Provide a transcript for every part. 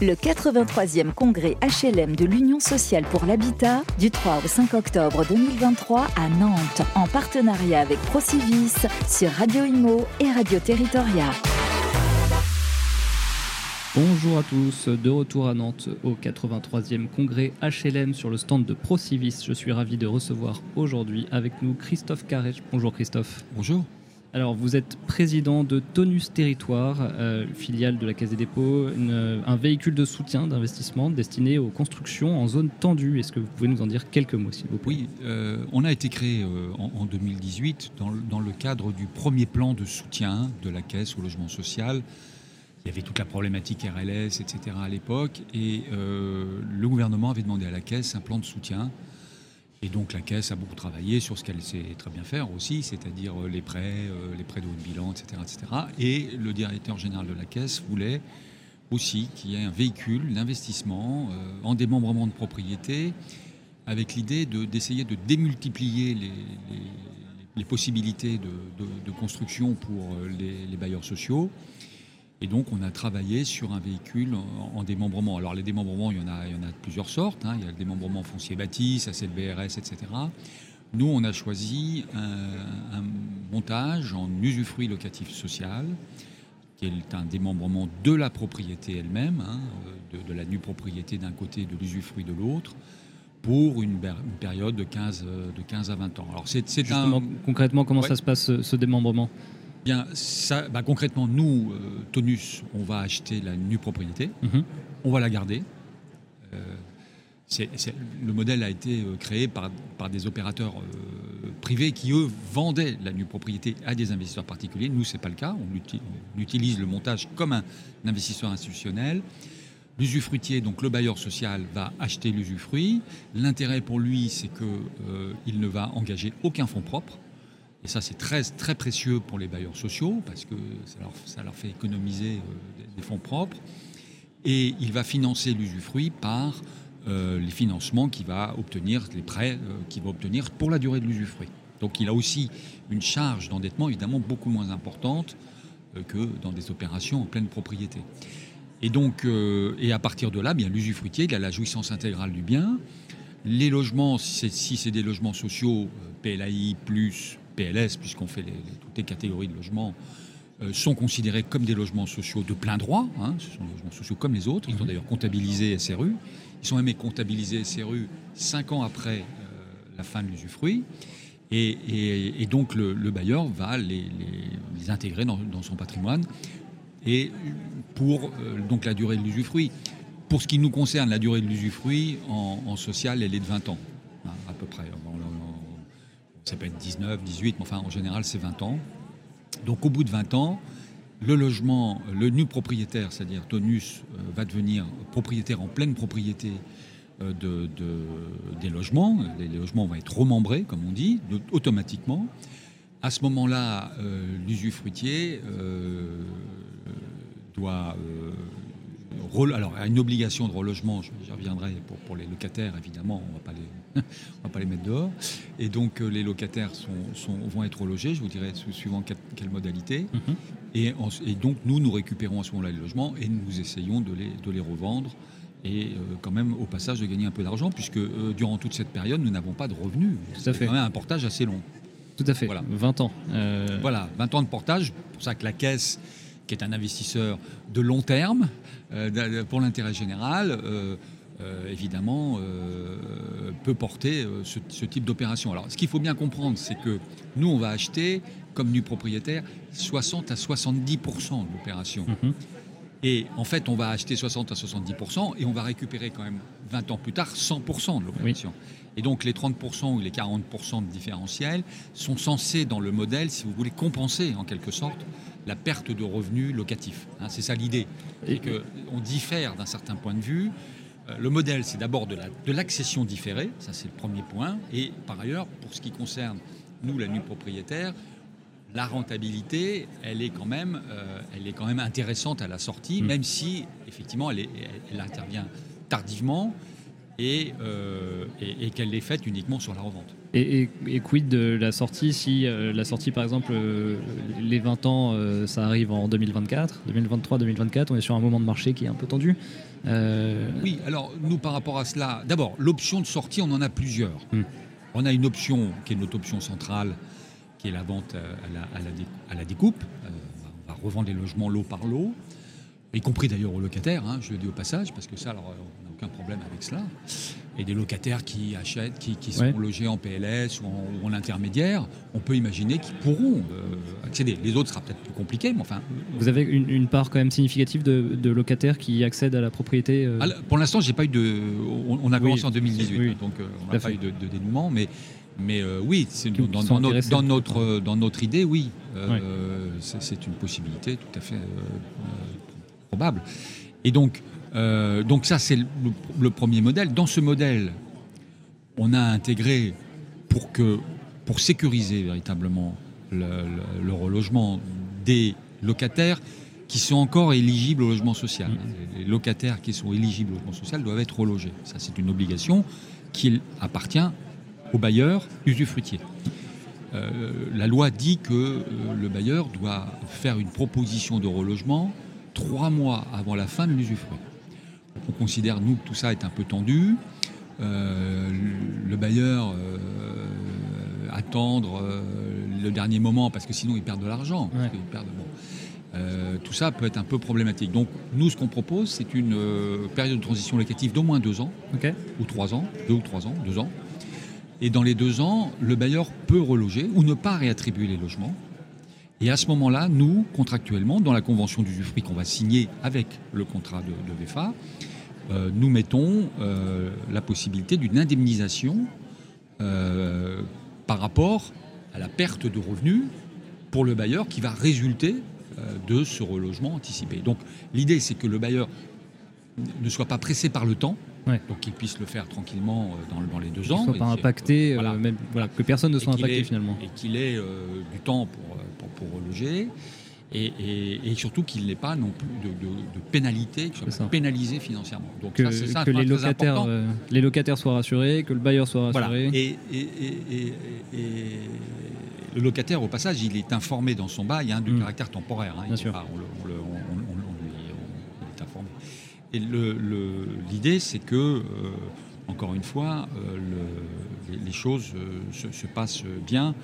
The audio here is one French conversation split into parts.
Le 83e congrès HLM de l'Union sociale pour l'habitat du 3 au 5 octobre 2023 à Nantes en partenariat avec Procivis sur Radio Imo et Radio Territoria. Bonjour à tous, de retour à Nantes au 83e congrès HLM sur le stand de Procivis. Je suis ravi de recevoir aujourd'hui avec nous Christophe Carré. Bonjour Christophe. Bonjour. Alors, vous êtes président de Tonus Territoire, euh, filiale de la Caisse des dépôts, un véhicule de soutien d'investissement destiné aux constructions en zone tendue. Est-ce que vous pouvez nous en dire quelques mots, s'il vous plaît? Oui, euh, on a été créé euh, en, 2018 dans, dans, le cadre du premier plan de soutien de la Caisse au logement social. Il y avait toute la problématique RLS, etc. à l'époque, et le gouvernement avait demandé à la Caisse un plan de soutien et donc la Caisse a beaucoup travaillé sur ce qu'elle sait très bien faire aussi, c'est-à-dire euh, les prêts, euh, les prêts de haut bilan, etc., etc. Et le directeur général de la Caisse voulait aussi qu'il y ait un véhicule d'investissement euh, en démembrement de propriété, avec l'idée d'essayer de, démultiplier les, possibilités de, construction pour les bailleurs sociaux et donc, on a travaillé sur un véhicule en, démembrement. Alors, les démembrements, il y en a, il y en a de plusieurs sortes. Hein. Il y a le démembrement foncier bâti, ça c'est le BRS, etc. Nous, on a choisi un, montage en usufruit locatif social, qui est un démembrement de la propriété elle-même, hein, de, la nue propriété d'un côté, de l'usufruit de l'autre, pour une, période de 15, de 15 à 20 ans. Alors, c'est, un... concrètement, comment ça se passe, ce démembrement? Bien, ça, bah, concrètement, nous, euh, Tonus, on va acheter la nue propriété, mhm. on va la garder. Euh, le modèle a été euh, créé par, par des opérateurs privés qui, eux, vendaient la nue propriété à des investisseurs particuliers. Nous, ce n'est pas le cas. On, utilise le montage comme un, investisseur institutionnel. L'usufruitier, donc le bailleur social, va acheter l'usufruit. L'intérêt pour lui, c'est qu'il ne va engager aucun fonds propre. Et ça, c'est très, très précieux pour les bailleurs sociaux parce que ça leur, fait économiser euh, des, fonds propres. Et il va financer l'usufruit par euh, les financements qu'il va obtenir, les prêts euh, qu'il va obtenir pour la durée de l'usufruit. Donc il a aussi une charge d'endettement évidemment beaucoup moins importante que dans des opérations en pleine propriété. Et donc, et à partir de là, bien l'usufruitier, il a la jouissance intégrale du bien. Les logements, si c'est des logements sociaux, PLAI plus PLS, puisqu'on fait toutes les catégories de logements, euh, sont considérés comme des logements sociaux de plein droit. Hein. ce sont des logements sociaux comme les autres. Ils sont mhm. d'ailleurs comptabilisés SRU. Ils sont même comptabilisés SRU cinq ans après euh, la fin de l'usufruit. Et, donc le, bailleur va les, intégrer dans, son patrimoine. Et pour euh, donc la durée de l'usufruit. Pour ce qui nous concerne, la durée de l'usufruit en, social, elle est de 20 ans, hein, à peu près. Ça peut être 19, 18, mais enfin en général c'est 20 ans. Donc au bout de 20 ans, le logement, le nu propriétaire, c'est-à-dire Tonus, euh, va devenir propriétaire en pleine propriété euh, de, des logements. Les, logements vont être remembrés, comme on dit, automatiquement. À ce moment-là, euh, l'usufruitier doit alors, a une obligation de relogement, j'y reviendrai pour, les locataires, évidemment, on ne va pas les mettre dehors. Et donc, euh, les locataires sont, vont être relogés, je vous dirai suivant quelle, modalité. Mhm. et, donc, nous, nous récupérons à ce moment-là les logements et nous essayons de les, de les revendre et euh, quand même au passage de gagner un peu d'argent, puisque euh, durant toute cette période, nous n'avons pas de revenus. C'est quand même un portage assez long. Tout à fait, voilà. 20 ans. Voilà, 20 ans de portage, c'est pour ça que la caisse qui est un investisseur de long terme euh, pour l'intérêt général, euh, euh, évidemment, peut porter ce, type d'opération. Alors, ce qu'il faut bien comprendre, c'est que nous, on va acheter, comme nu propriétaire, 60 à 70% de l'opération. Mhm. Et en fait, on va acheter 60 à 70% et on va récupérer quand même 20 ans plus tard 100% de l'opération. Et donc les 30% ou les 40% de différentiel sont censés dans le modèle, si vous voulez, compenser en quelque sorte la perte de revenus locatifs. Hein, c'est ça l'idée. Et qu'on diffère d'un certain point de vue. Euh, le modèle, c'est d'abord de l'accession différée, ça c'est le premier point. Et par ailleurs, pour ce qui concerne nous, la nue propriétaire, la rentabilité, elle est quand même, euh, elle est quand même intéressante à la sortie, mm. même si effectivement elle, elle, intervient tardivement et, et qu'elle l'ait faite uniquement sur la revente. Et, quid de la sortie si euh, la sortie par exemple euh, les 20 ans euh, ça arrive en 2024, 2023, 2024, on est sur un moment de marché qui est un peu tendu. Oui, alors nous par rapport à cela, d'abord l'option de sortie on en a plusieurs. Hmm. On a une option qui est notre option centrale, qui est la vente à la, découpe. on va revendre les logements lot par lot, y compris d'ailleurs aux locataires, hein, je le dis au passage, parce que ça alors, on n'a aucun problème avec cela et des locataires qui achètent, qui, qui sont logés en PLS ou en, intermédiaire, on peut imaginer qu'ils pourront euh, accéder. Les autres sera peut-être plus compliqué, mais enfin. Vous avez une, part quand même significative de, locataires qui accèdent à la propriété euh ah, Pour l'instant, j'ai pas eu de. On, a commencé en 2018, donc euh, on n'a pas eu de, dénouement, mais. Mais oui, dans, dans, notre, dans, notre, dans notre idée, oui, c'est une possibilité tout à fait probable. Et donc, euh, donc ça, c'est le, premier modèle. Dans ce modèle, on a intégré pour, que, pour sécuriser véritablement le, relogement des locataires qui sont encore éligibles au logement social. Mmh. Les locataires qui sont éligibles au logement social doivent être relogés. Ça, c'est une obligation qui appartient au bailleur usufruitier. Euh, la loi dit que euh, le bailleur doit faire une proposition de relogement trois mois avant la fin de l'usufruit. On considère, nous, que tout ça est un peu tendu. Euh, le bailleur euh, attendre euh, le dernier moment parce que sinon il perd de l'argent. tout ça peut être un peu problématique. Donc nous, ce qu'on propose, c'est une période de transition locative d'au moins deux ans, ou trois ans, deux ou trois ans, deux ans. Et dans les deux ans, le bailleur peut reloger ou ne pas réattribuer les logements. Et à ce moment-là, nous, contractuellement, dans la convention d'usufruit qu'on va signer avec le contrat de, VFA, euh, nous mettons euh, la possibilité d'une indemnisation euh, par rapport à la perte de revenus pour le bailleur qui va résulter de ce relogement anticipé. Donc l'idée, c'est que le bailleur ne soit pas pressé par le temps, donc qu'il puisse le faire tranquillement dans, les deux ans. Soit pas impacté, Même, que personne ne soit impacté finalement. Et qu'il ait du temps pour, pour, pour reloger et, surtout qu'il n'ait pas non plus de, pénalité, qu'il soit pénalisé financièrement. Donc que, ça, que les, locataires, euh, les locataires soient rassurés, que le bailleur soit rassuré. Et, le locataire, au passage, il est informé dans son bail hein, du mm. caractère temporaire. Hein, Bien sûr. on. Et l'idée, c'est que, euh, encore une fois, euh, les, choses se, se passent bien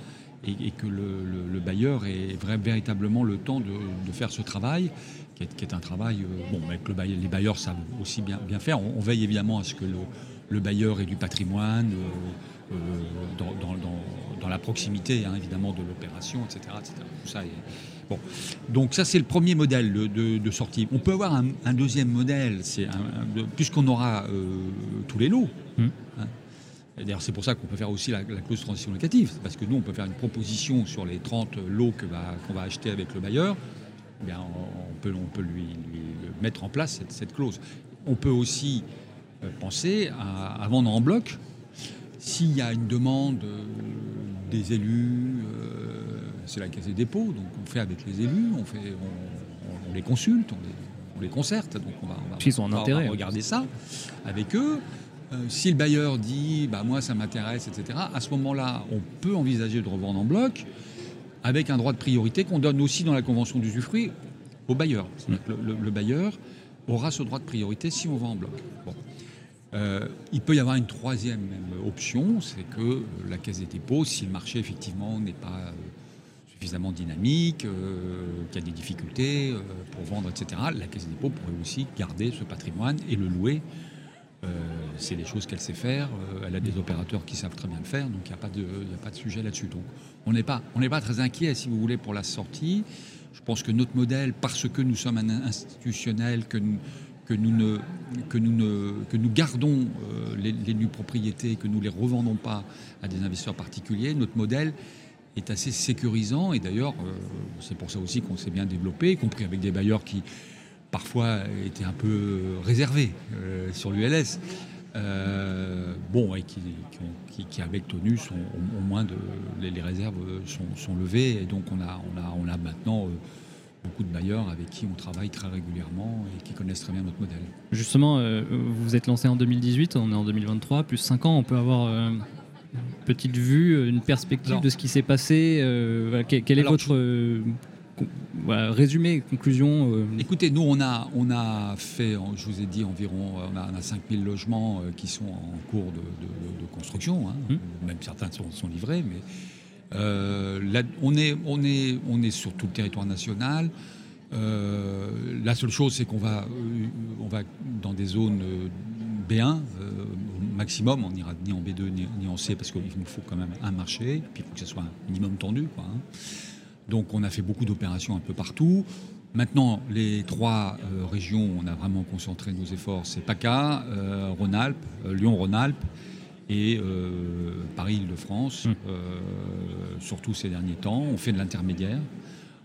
et, que le, bailleur ait véritablement le temps de, faire ce travail, qui est, un travail euh, bon, que le les bailleurs savent aussi bien, faire. On, veille évidemment à ce que le, bailleur ait du patrimoine euh, euh, dans, la proximité, hein, évidemment, de l'opération, etc., ça Bon. Donc ça, c'est le premier modèle de, sortie. On peut avoir un, deuxième modèle, puisqu'on aura tous les lots. Hum. Hein, D'ailleurs, c'est pour ça qu'on peut faire aussi la, clause de transition locative, parce que nous, on peut faire une proposition sur les 30 lots qu'on va, acheter avec le bailleur. Eh bien, on, peut, on peut lui, mettre en place cette, clause. On peut aussi euh, penser à, vendre en bloc. S'il y a une demande euh, des élus, euh, c'est la caisse des dépôts, donc on fait avec les élus, on, fait, on, les consulte, on les, concerte, donc on va, on regarder ça avec eux. Euh, si le bailleur dit bah, moi ça m'intéresse, etc., à ce moment-là, on peut envisager de revendre en bloc avec un droit de priorité qu'on donne aussi dans la convention d'usufruit au bailleur. Le, le, bailleur aura ce droit de priorité si on vend en bloc. Euh, il peut y avoir une troisième option, c'est que la Caisse des dépôts, si le marché effectivement n'est pas euh, suffisamment dynamique, qu'il y a des difficultés pour vendre, etc., la Caisse des dépôts pourrait aussi garder ce patrimoine et le louer euh, c'est des choses qu'elle sait faire. Euh, elle a des opérateurs qui savent très bien le faire, donc il n'y a, pas de, sujet là-dessus. Donc on n'est pas, très inquiet, si vous voulez, pour la sortie. Je pense que notre modèle, parce que nous sommes un institutionnel, que que nous, ne, que nous, ne, que nous gardons euh, les, les nues propriétés, que nous ne les revendons pas à des investisseurs particuliers, notre modèle est assez sécurisant. Et d'ailleurs, c'est pour ça aussi qu'on s'est bien développé, y compris avec des bailleurs qui parfois était un peu réservé euh, sur l'ULS. Euh, bon, et qui, qui, avec Tonus, au, moins de, les, réserves sont, levées, et donc on a, on a, on a maintenant beaucoup de bailleurs avec qui on travaille très régulièrement et qui connaissent très bien notre modèle. Justement, vous vous êtes lancé en 2018, on est en 2023, plus 5 ans, on peut avoir une petite vue, une perspective de ce qui s'est passé. quel, est votre résumé, conclusion euh. Écoutez, nous, on a, on a fait, je vous ai dit, environ on a, on a 5000 logements euh, qui sont en cours de, construction. Hein. Hum. Même certains sont, livrés, mais euh, là, on, est, on, est, on est sur tout le territoire national. la seule chose, c'est qu'on va, on va dans des zones B1 au maximum. On n'ira ni en B2 ni, en C parce qu'il nous faut quand même un marché. Puis il faut que ce soit un minimum tendu. Hein. Donc on a fait beaucoup d'opérations un peu partout. Maintenant, les trois euh, régions où on a vraiment concentré nos efforts, c'est PACA, euh, Rhône-Alpes, euh, Lyon-Rhône-Alpes et Paris-Île-de-France, mmh. surtout ces derniers temps. On fait de l'intermédiaire.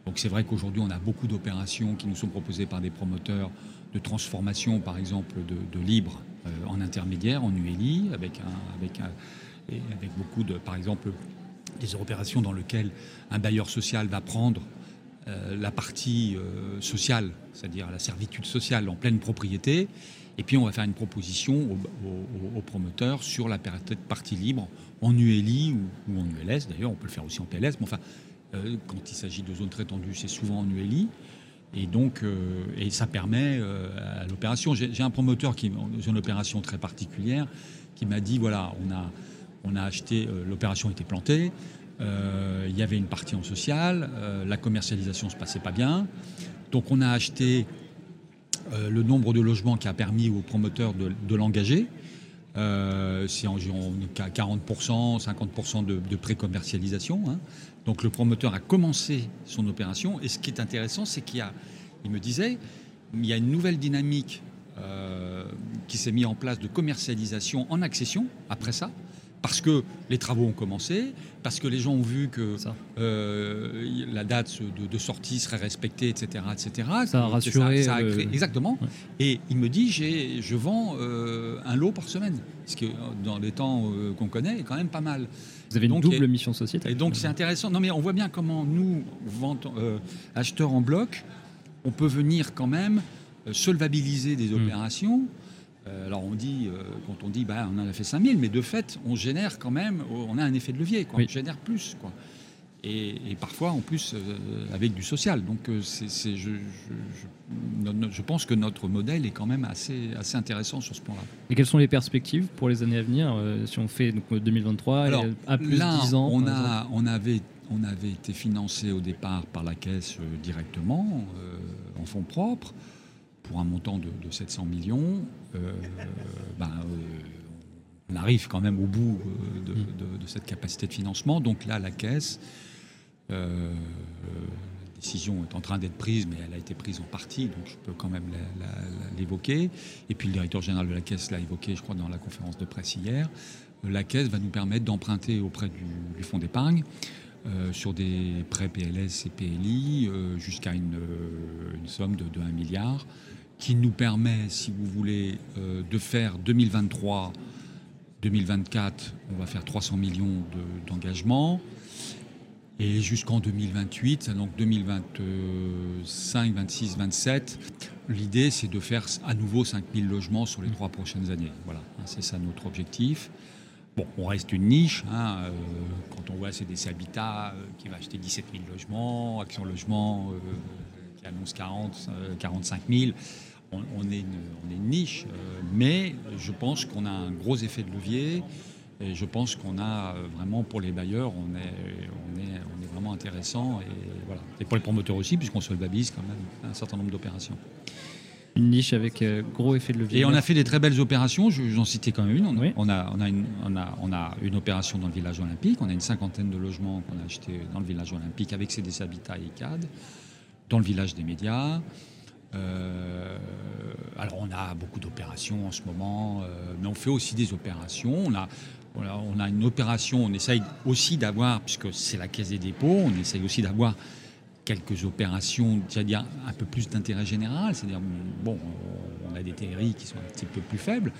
Donc c'est vrai qu'aujourd'hui, on a beaucoup d'opérations qui nous sont proposées par des promoteurs de transformation, par exemple, de, libre en intermédiaire, en ULI, avec, avec, avec beaucoup de, par exemple, des opérations dans lesquelles un bailleur social va prendre euh, la partie euh, sociale, c'est-à-dire la servitude sociale en pleine propriété, et puis on va faire une proposition aux, promoteurs sur la partie libre en ULI ou, en ULS, d'ailleurs on peut le faire aussi en PLS, mais enfin euh, quand il s'agit de zones très tendues c'est souvent en ULI. Et donc, et ça permet à l'opération. J'ai un promoteur qui, dans une opération très particulière, qui m'a dit voilà, on a, on a acheté, l'opération était plantée, euh, il y avait une partie en social, euh, la commercialisation ne se passait pas bien. Donc on a acheté euh, le nombre de logements qui a permis aux promoteurs de, l'engager. c'est environ 40%, 50% de, de pré-commercialisation. Hein. Donc le promoteur a commencé son opération. Et ce qui est intéressant, c'est qu'il il me disait, il y a une nouvelle dynamique qui s'est mise en place de commercialisation en accession après ça parce que les travaux ont commencé, parce que les gens ont vu que euh, la date de, sortie serait respectée, etc. etc. Ça a rassuré. Ça, Exactement. Et il me dit, je vends euh, un lot par semaine, ce qui, dans les temps euh, qu'on connaît, est quand même pas mal. Vous avez une double mission société. Et donc c'est intéressant. Non mais on voit bien comment nous, acheteurs en bloc, on peut venir quand même solvabiliser des hmm. opérations. Euh, alors on dit, euh, quand on dit, bah, on en a fait 5000, mais de fait, on génère quand même, on a un effet de levier, quoi. on génère plus. Quoi. Et, parfois en plus euh, avec du social. Donc c'est, je, je, pense que notre modèle est quand même assez, assez intéressant sur ce point-là. Et quelles sont les perspectives pour les années à venir si on fait donc, 2023 Alors, à plus de 10 ans on, a, on, avait, on avait été financé au départ par la caisse directement en fonds propres pour un montant de, 700 millions, euh, ben, euh, on arrive quand même au bout euh, de, cette capacité de financement. Donc là, la Caisse, la décision est en train d'être prise, mais elle a été prise en partie, donc je peux quand même l'évoquer. Et puis le directeur général de la Caisse l'a évoqué, je crois, dans la conférence de presse hier. La Caisse va nous permettre d'emprunter auprès du, fonds d'épargne. sur des prêts PLS et PLI jusqu'à une, somme de, de 1 milliard qui nous permet, si vous voulez, euh, de faire 2023, 2024, on va faire 300 millions d'engagement. et jusqu'en 2028, donc 2025, 26, 27, l'idée c'est de faire à nouveau 5000 logements sur les trois prochaines années. Voilà, hein, c'est ça notre objectif. Bon, on reste une niche. Hein, euh, quand on voit CDC Habitat euh, qui va acheter 17 000 logements, Action Logement qui annonce 40, 45 000 on, est une, niche, euh, mais je pense qu'on a un gros effet de levier. Et je pense qu'on a euh, vraiment, pour les bailleurs, on est, vraiment intéressant. Et, pour les promoteurs aussi, puisqu'on se babise quand même un certain nombre d'opérations. Une niche avec euh, gros effet de levier. Et on a fait des très belles opérations, j'en citais quand même une. On, a, on, a une, opération dans le village olympique, on a une cinquantaine de logements qu'on a achetés dans le village olympique avec CDC Habitat et ICAD, dans le village des médias. Euh, alors on a beaucoup d'opérations en ce moment, euh, mais on fait aussi des opérations. On a, on a une opération, on essaye aussi d'avoir, puisque c'est la caisse des dépôts, on essaye aussi d'avoir quelques opérations, c'est-à-dire un peu plus d'intérêt général, c'est-à-dire, bon, on a des TRI qui sont un petit peu plus faibles,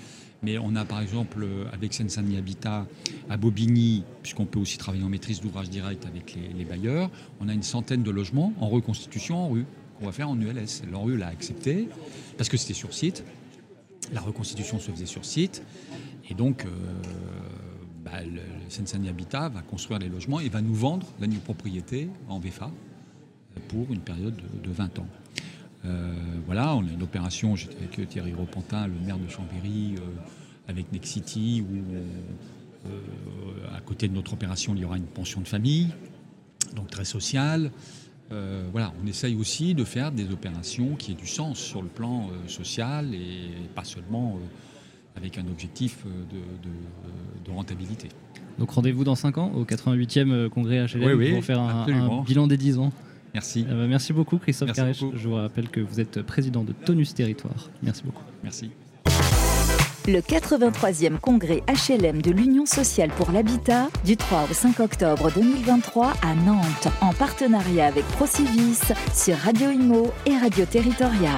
mais on a par exemple avec Seine-Saint-Denis Habitat à Bobigny, puisqu'on peut aussi travailler en maîtrise d'ouvrage direct avec les, bailleurs, on a une centaine de logements en reconstitution en rue qu'on va faire en ULS. L'ORU l'a accepté parce que c'était sur site. La reconstitution se faisait sur site. Et donc, euh, bah, le, le Habitat va construire les logements et va nous vendre la nue propriété en VFA pour une période de, 20 ans. Euh, voilà, on a une opération, j'étais avec Thierry Repentin, le maire de Chambéry, euh, avec Nexity, où à côté de notre opération, il y aura une pension de famille, donc très sociale. Voilà, on essaye aussi de faire des opérations qui aient du sens sur le plan social et pas seulement avec un objectif euh, de, rentabilité. Donc rendez-vous dans 5 ans au 88e euh, congrès HLM pour faire un, bilan des 10 ans. Merci. Euh, merci beaucoup Christophe Carèche. Je vous rappelle que vous êtes président de Tonus Territoire. Merci beaucoup. Merci. Le 83e congrès HLM de l'Union sociale pour l'habitat du 3 au 5 octobre 2023 à Nantes en partenariat avec Procivis sur Radio Imo et Radio Territoria.